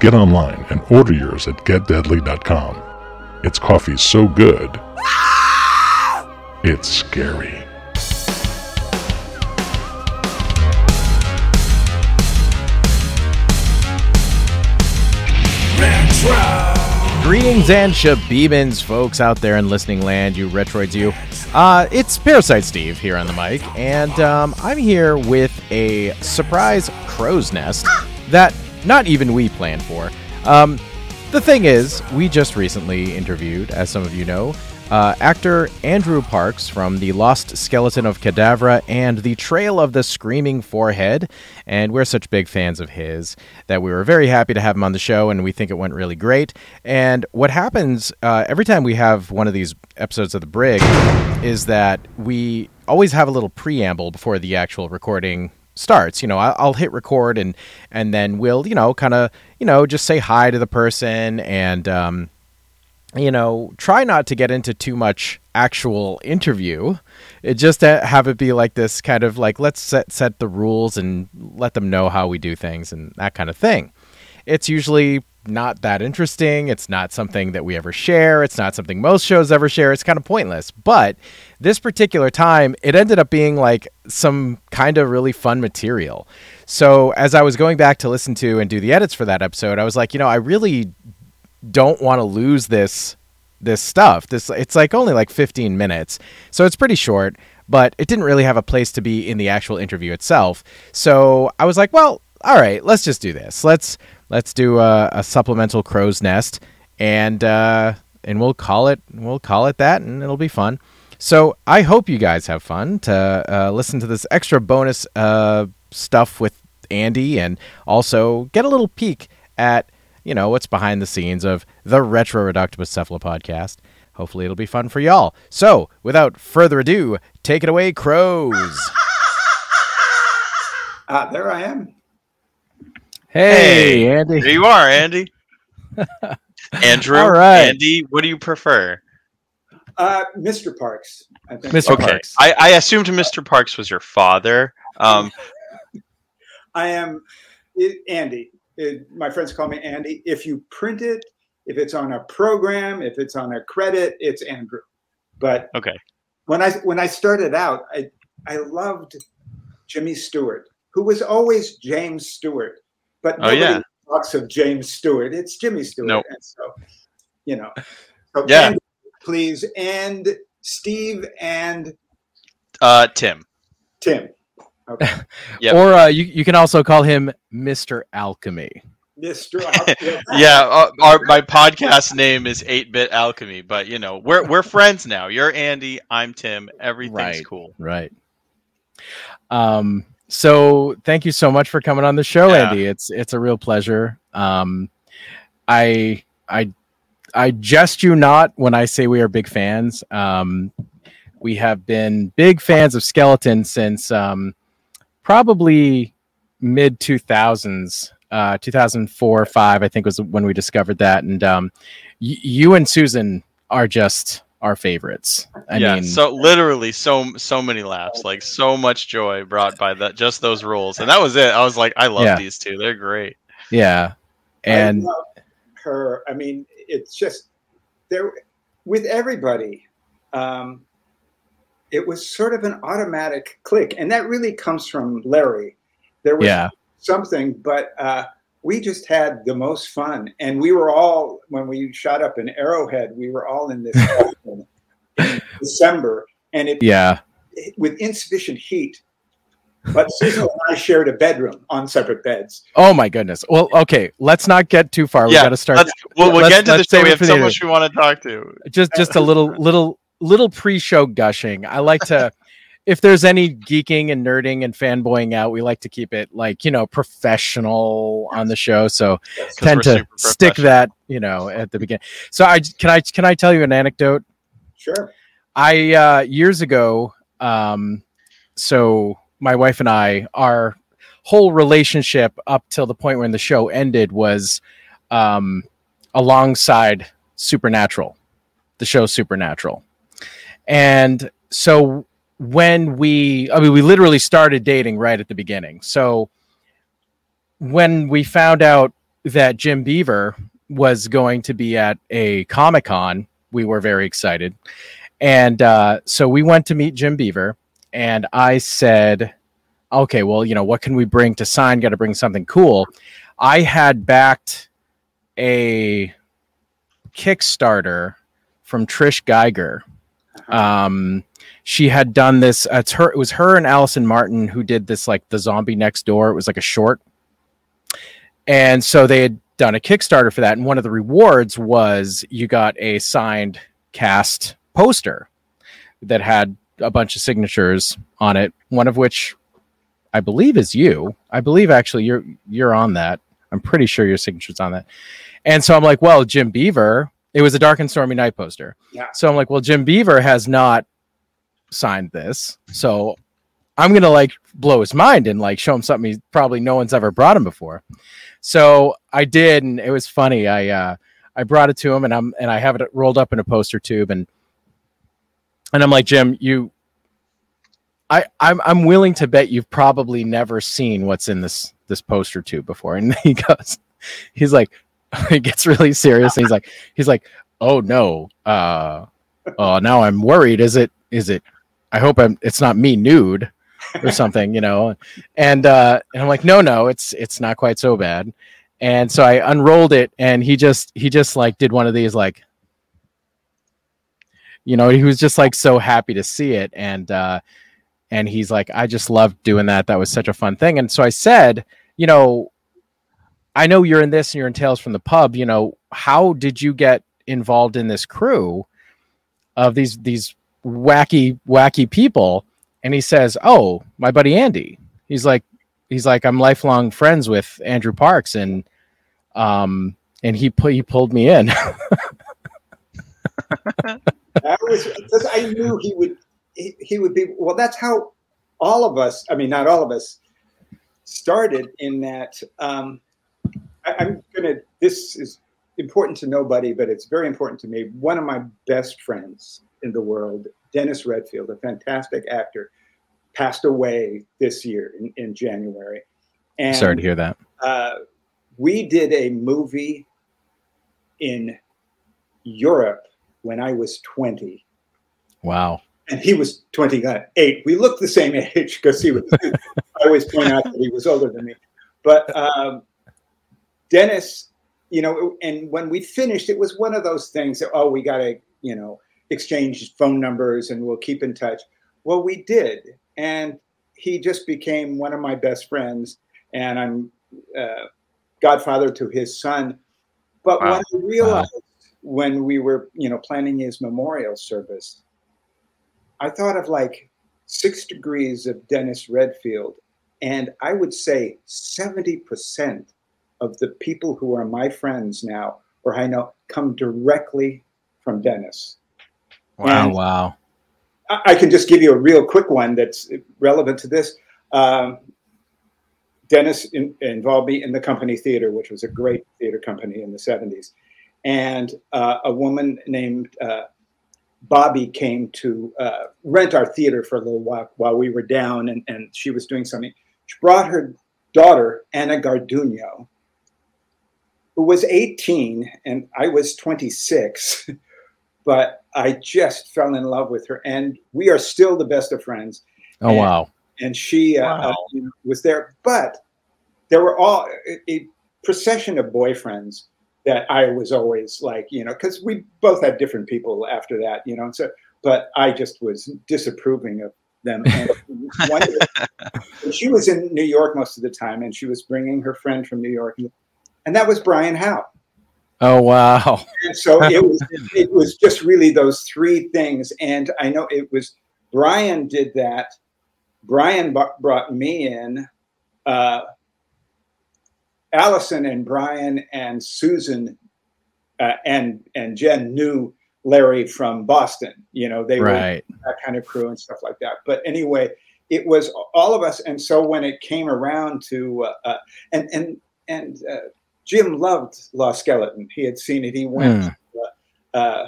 get online and order yours at getdeadly.com. It's coffee so good, it's scary. Greetings and shabebans, folks out there in listening land, you Retroids, you. Uh, it's Parasite Steve here on the mic, and um, I'm here with a surprise crow's nest that not even we planned for. Um, the thing is, we just recently interviewed, as some of you know, uh, actor Andrew Parks from The Lost Skeleton of Cadavra and The Trail of the Screaming Forehead. And we're such big fans of his that we were very happy to have him on the show, and we think it went really great. And what happens uh, every time we have one of these episodes of The Brig is that we always have a little preamble before the actual recording starts. You know, I'll hit record and and then we'll you know kind of you know just say hi to the person and um, you know, try not to get into too much actual interview. It just have it be like this kind of like let's set set the rules and let them know how we do things and that kind of thing. It's usually not that interesting. It's not something that we ever share. It's not something most shows ever share. It's kind of pointless. But this particular time, it ended up being like some kind of really fun material. So as I was going back to listen to and do the edits for that episode, I was like, you know, I really don't want to lose this this stuff. This it's like only like 15 minutes. So it's pretty short, but it didn't really have a place to be in the actual interview itself. So I was like, well, all right, let's just do this. Let's let's do a, a supplemental crow's nest and uh and we'll call it we'll call it that and it'll be fun. So I hope you guys have fun to uh, listen to this extra bonus uh, stuff with Andy and also get a little peek at you know, what's behind the scenes of the Retro Ridoctopus Cephala podcast. Hopefully, it'll be fun for y'all. So, without further ado, take it away, crows. Ah, there I am. Hey, hey Andy. There you are, Andy. Andrew, All right. Andy, what do you prefer? Uh, Mr. Parks. I think. Mr. Okay. Parks. I, I assumed Mr. Parks was your father. Um, I am it, Andy it, my friends call me Andy. If you print it, if it's on a program, if it's on a credit, it's Andrew. But okay, when I when I started out, I I loved Jimmy Stewart, who was always James Stewart, but nobody oh, yeah. talks of James Stewart. It's Jimmy Stewart, nope. and so you know, so yeah, Andy, please, and Steve and uh, Tim. Tim. Okay. yep. Or uh, you you can also call him Mr. Alchemy. Mr. yeah, uh, our, my podcast name is Eight Bit Alchemy, but you know we're we're friends now. You're Andy, I'm Tim. Everything's right, cool. Right. Um. So thank you so much for coming on the show, yeah. Andy. It's it's a real pleasure. Um, I I I jest you not when I say we are big fans. Um, we have been big fans of Skeleton since um probably mid 2000s uh 2004 5 i think was when we discovered that and um y- you and susan are just our favorites i yeah, mean so literally so so many laughs like so much joy brought by that just those rules and that was it i was like i love Yeah. these two they're great yeah and I love her. I mean, it's just there with everybody. Um, it was sort of an automatic click, and that really comes from Larry. There was yeah something, but uh, we just had the most fun, and we were all when we shot up in Arrowhead, we were all in this in December, and it yeah. with insufficient heat. But Susan and I shared a bedroom on separate beds. oh my goodness. Well okay let's not get too far. We yeah gotta start let's, we'll, we'll let's- get to the let's show. save we have for so much we want to talk to. Just just a little little little pre-show gushing. I like to if there's any geeking and nerding and fanboying out, we like to keep it like you know professional on the show. So tend to stick that you know at the beginning. So I can I can I tell you an anecdote? Sure. I uh, years ago, um, so my wife and I, our whole relationship up till the point when the show ended was um, alongside Supernatural, the show Supernatural, and so when we, I mean, we literally started dating right at the beginning. So when we found out that Jim Beaver was going to be at a Comic Con, we were very excited. And uh, so we went to meet Jim Beaver, and I said, okay, well, you know, what can we bring to sign? Got to bring something cool. I had backed a Kickstarter from Trish Geiger. Um, she had done this. uh, It's her. It was her and Allison Martin who did this, like the Zombie Next Door. It was like a short, and so they had done a Kickstarter for that. And one of the rewards was you got a signed cast poster that had a bunch of signatures on it. One of which I believe is you. I believe actually you're you're on that. I'm pretty sure your signature's on that. And so I'm like, well, Jim Beaver. It was a dark and stormy night poster. Yeah. So I'm like, well, Jim Beaver has not signed this, so I'm gonna like blow his mind and like show him something he probably no one's ever brought him before. So I did, and it was funny. I uh, I brought it to him, and I'm and I have it rolled up in a poster tube, and and I'm like, Jim, you, I I'm I'm willing to bet you've probably never seen what's in this this poster tube before. And he goes, he's like, he gets really serious, and he's like, he's like, oh no, uh, oh now I'm worried. Is it is it? I hope I'm. It's not me nude or something, you know. And uh, and I'm like, no, no, it's it's not quite so bad. And so I unrolled it, and he just he just like did one of these like, you know, he was just like so happy to see it, and uh, and he's like, I just loved doing that. That was such a fun thing. And so I said, you know, I know you're in this and you're in Tales from the Pub. You know, how did you get involved in this crew of these these wacky wacky people? And he says, "Oh, my buddy Andy." He's like, he's like, I'm lifelong friends with Andrew Parks, and um, and he pu- he pulled me in. That was because I knew he would he, he would be well that's how all of us I mean not all of us started in that um, I, I'm gonna this is important to nobody but it's very important to me one of my best friends in the world Dennis Redfield a fantastic actor passed away this year in, in January and Sorry to hear that. uh, we did a movie in Europe when I was 20, Wow. and he was 28. We looked the same age because he was, I always point out that he was older than me. But um, Dennis, you know, and when we finished, it was one of those things that, oh, we got to, you know, exchange phone numbers and we'll keep in touch. Well, we did. And he just became one of my best friends. And I'm uh, godfather to his son. But Wow. when I realized when we were, you know, planning his memorial service, I thought of like six degrees of Dennis Redfield. And I would say 70% of the people who are my friends now, or I know, come directly from Dennis. Wow. And- Wow. I I can just give you a real quick one that's relevant to this. Um, Dennis in, involved me in the Company Theater, which was a great theater company in the 70s. And uh, a woman named uh, Bobby came to uh, rent our theater for a little while while we were down, and, and she was doing something. She brought her daughter, Anna Garduno, who was 18, and I was 26. But I just fell in love with her, and we are still the best of friends. Oh And- wow. And she uh, Wow. uh, you know, was there, but there were all a, a procession of boyfriends that I was always like, you know, because we both had different people after that, you know. So, but I just was disapproving of them. And one day- she was in New York most of the time, and she was bringing her friend from New York, and that was Brian Howe. Oh wow. And so it was it was just really those three things. And I know it was Brian did that Brian bu- brought me in. Uh, Allison and Brian and Susan uh, and and Jen knew Larry from Boston. You know, they were that kind of crew and stuff like that. But anyway, it was all of us. And so when it came around to uh, uh, and and and uh, Jim loved Lost Skeleton. He had seen it. He went Hmm. uh,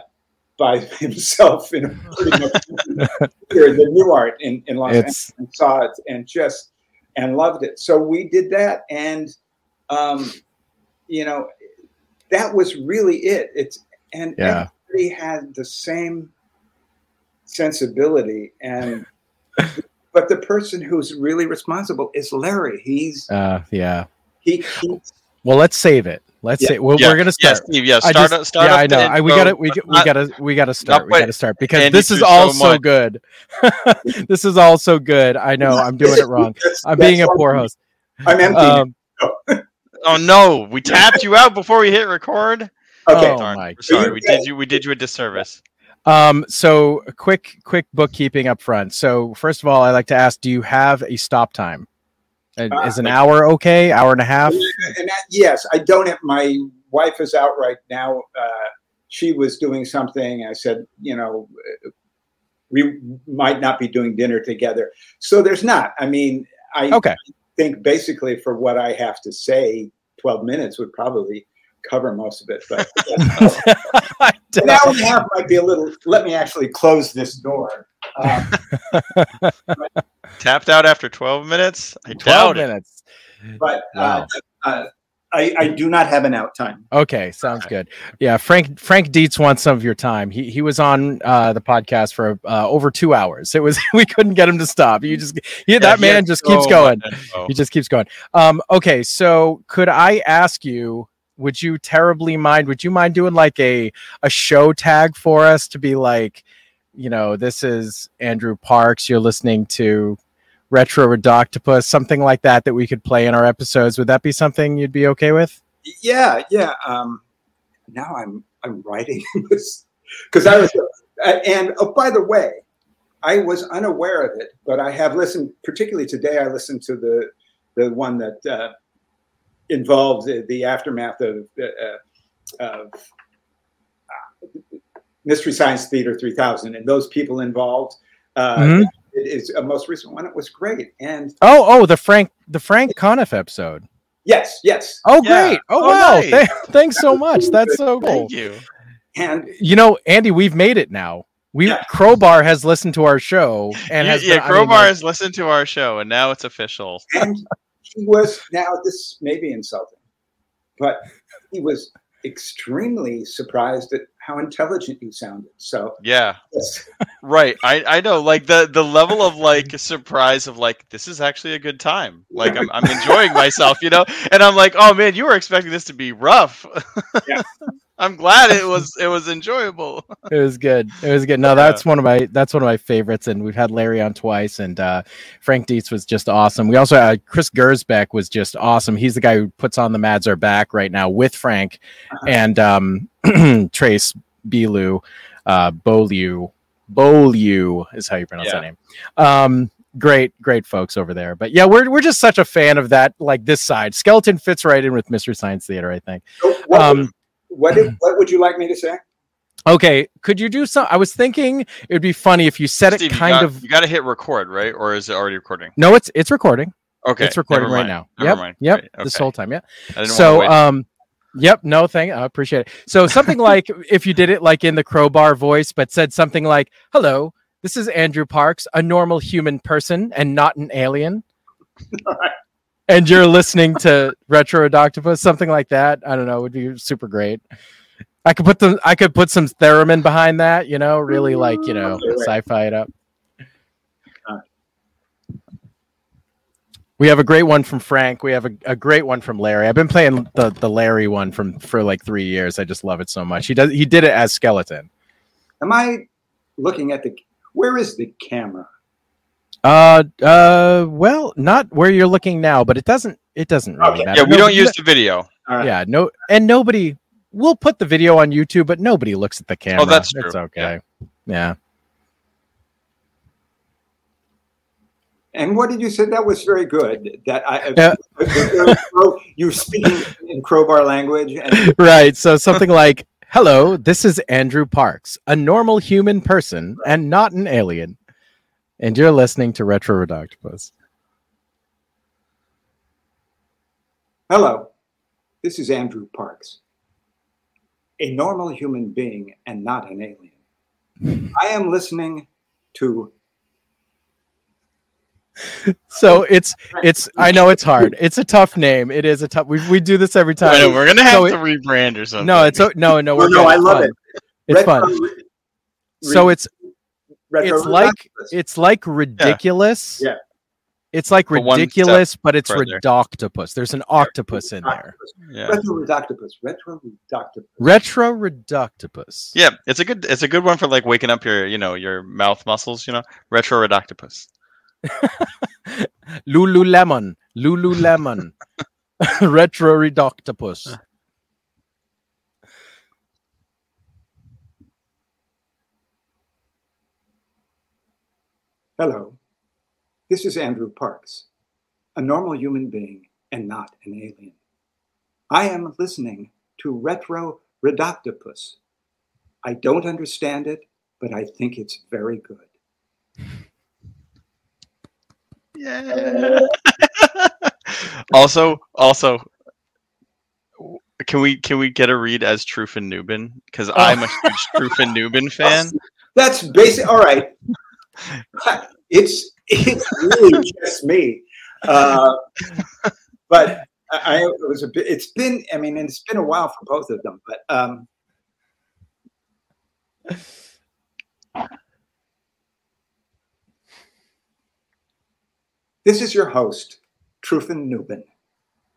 by himself in a pretty much the Nuart in, in Los Angeles and saw it and just and loved it. So we did that, and um, you know, that was really it. It's and Yeah. everybody had the same sensibility, and but the person who's really responsible is Larry. He's uh yeah. he, he Well, let's save it. Let's Yeah. say well, yeah, we're gonna Yeah, start. Steve. Yeah, I start. just- up, start yeah, I know. I, we gotta we, we Not- gotta we gotta start. we gotta start because Andy this is all so so good. this is all so good. I know I'm doing it wrong. That's- I'm being a poor host. I'm empty. Um, Oh no, we tapped you out before we hit record. okay, oh Darn, my we're sorry. We did you. We did you a disservice. Um, so quick, quick bookkeeping up front. So first of all, I like to ask, do you have a stop time? Uh, Uh, Is an hour okay? Hour and a half? and that, yes, I don't have my wife is out right now. Uh, she was doing something. I said, you know, uh, we might not be doing dinner together. So there's not. I mean, I Okay. think basically for what I have to say, 12 minutes would probably cover most of it. But I an don't- hour and a half might be a little. Let me actually close this door. Um, Tapped out after 12 minutes. I Twelve doubt it. minutes. but uh, Wow. uh, I, I do not have an out time. Okay, sounds good. Yeah, Frank Frank Dietz wants some of your time. He he was on uh, the podcast for uh, over two hours. It was we couldn't get him to stop. You just he, Yeah, that he man just so keeps going. much. He just keeps going. Um, okay, so could I ask you? Would you terribly mind? Would you mind doing like a a show tag for us to be like, you know, this is Andrew Parks. You're listening to Retro Ridoctopus, something like that that we could play in our episodes. Would that be something you'd be okay with? Yeah, yeah. Um, now I'm I'm writing this because I was, uh, and oh, by the way, I was unaware of it, but I have listened. Particularly today, I listened to the the one that uh, involved the, the aftermath of, uh, of uh, Mystery Science Theater 3000, and those people involved. Uh, Mhm. It is a most recent one. It was great, and Oh, oh, the Frank the Frank Conniff episode. yes, yes, Oh, Yeah. great! Oh, Oh, wow! nice. Th- thanks so much. That's so cool. Thank you. and You know, Andy, we've made it now. We Yeah. Crowbar has listened to our show and You- has yeah, been- I mean, Crowbar has listened to our show, and now it's official. and he was now this may be insulting, but he was extremely surprised at how intelligent you sounded. So Yeah, yes, right. I, I know. Like the the level of like surprise of like this is actually a good time. Like I'm I'm enjoying myself, you know. And I'm like, oh man, you were expecting this to be rough. Yeah. I'm glad it was it was enjoyable. it was good. It was good. No, that's one of my that's one of my favorites, and we've had Larry on twice, and uh, Frank Dietz was just awesome. We also had Chris Gersbeck was just awesome. He's the guy who puts on the Mads are back right now with Frank Uh-huh. and um, Trace Belu, uh, Beaulieu. Beaulieu is how you pronounce that name. Um, great, great folks over there. But yeah, we're we're just such a fan of that. Like this side, skeleton fits right in with Mystery Science Theater. I think. So what, Um, what, did, what would you like me to say? Okay, could you do some? I was thinking it would be funny if you said Steve, it you kind got, of. you got to hit record, right? Or is it already recording? No, it's it's recording. Okay, it's recording right now. Never yep, mind. yep. Great, This whole time, yeah. I didn't So, um, yep. No, thank. I appreciate it. So something like if you did it like in the crowbar voice, but said something like, "Hello, this is Andrew Parks, a normal human person and not an alien." and you're listening to Retro Ridoctopus, something like that. I don't know, it would be super great. I could put the I could put some theremin behind that, you know, really like, you know, sci-fi it up. We have a great one from Frank. We have a, a great one from Larry. I've been playing the, the Larry one from for like three years. I just love it so much. He does he did it as skeleton. Am I looking at the? Where is the camera? Uh uh well, not where you're looking now, but it doesn't it doesn't really Okay. matter. Yeah, we No, don't use the video. All right. yeah no and nobody we'll put the video on youtube but nobody looks at the camera Oh, that's it's true. okay yeah And what did you say? That was very good. That I Yeah. you speaking in crowbar language. And, right. So something like, "Hello, this is Andrew Parks, a normal human person and not an alien, and you're listening to Retro Ridoctopus." Hello, this is Andrew Parks, a normal human being and not an alien. I am listening to So it's it's. I know it's hard. It's a tough name. It is a tough. We we do this every time. I know, we're gonna have So to it- rebrand or something. no, it's o- no no. We're no, good. I It's love fun. it. It's Retro- fun. re- So it's retro it's like it's like ridiculous. Yeah. It's like But ridiculous, but it's further. ridoctopus. There's an octopus in there. yeah. Retro ridoctopus. Retro ridoctopus. Retro ridoctopus. Yeah, it's a good it's a good one for like waking up your you know your mouth muscles. You know, retro ridoctopus. Lululemon. Lululemon. Retro ridoctopus. Hello, this is Andrew Parks, a normal human being and not an alien. I am listening to Retro Ridoctopus. I don't understand it, but I think it's very good. Yeah. also, also, can we can we get a read as Trufin Nubin? Because I'm a huge Trufin Nubin fan. That's basic. All right. It's it's really just me, uh, but I, was a bit. It's been. I mean, it's been a while for both of them. But um, this is your host, Trufin Nubin,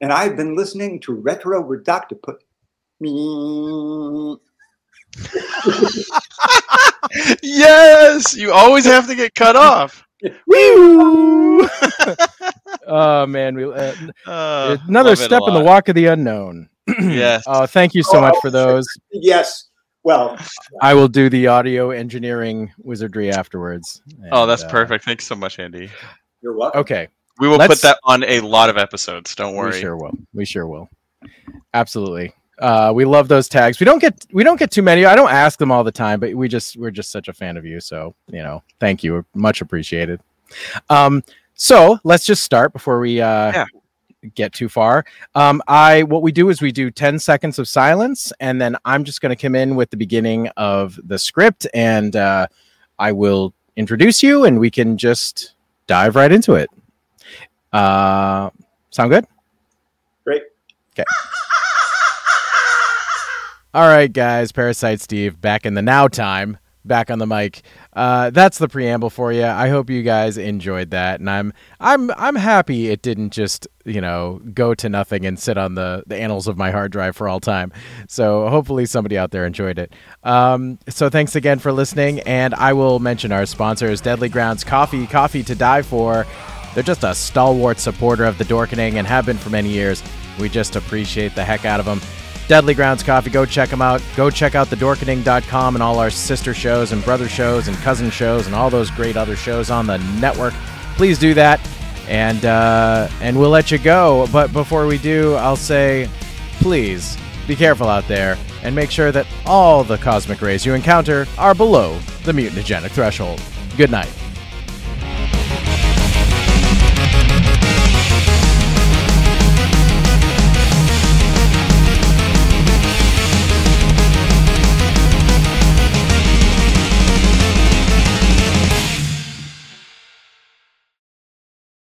and I've been listening to Retro Ridoctopus. Me. yes, you always have to get cut off. Woo! oh man, we uh, Uh, another love it a step in the walk of the unknown. Yes. Oh, thank you so Oh, much for those. Yes. Well, I will do the audio engineering wizardry afterwards. Oh, that's uh, perfect. Thanks so much, Andy. you're welcome. Okay, We will Let's- put that on a lot of episodes. Don't worry. we sure will. We sure will. Absolutely. Uh, we love those tags. We don't get we don't get too many. I don't ask them all the time, but we just we're just such a fan of you. So you know, thank you, much appreciated. Um, so let's just start before we uh, Yeah. get too far. Um, I what we do is we do ten seconds of silence, and then I'm just going to come in with the beginning of the script, and uh, I will introduce you, and we can just dive right into it. Uh, sound good? Great. Okay. All right, guys. Parasite Steve back in the now time, back on the mic. Uh, that's the preamble for you. I hope you guys enjoyed that, and I'm I'm I'm happy it didn't just you know go to nothing and sit on the the annals of my hard drive for all time. So hopefully somebody out there enjoyed it. Um, so thanks again for listening, and I will mention our sponsors: Deadly Grounds Coffee, coffee to die for. They're just a stalwart supporter of the Dorkening and have been for many years. We just appreciate the heck out of them. Deadly Grounds Coffee, go check them out. Go check out thedorkening.com and all our sister shows and brother shows and cousin shows and all those great other shows on the network. Please do that. And uh, and we'll let you go. But before we do, I'll say please be careful out there and make sure that all the cosmic rays you encounter are below the mutagenic threshold. Good night.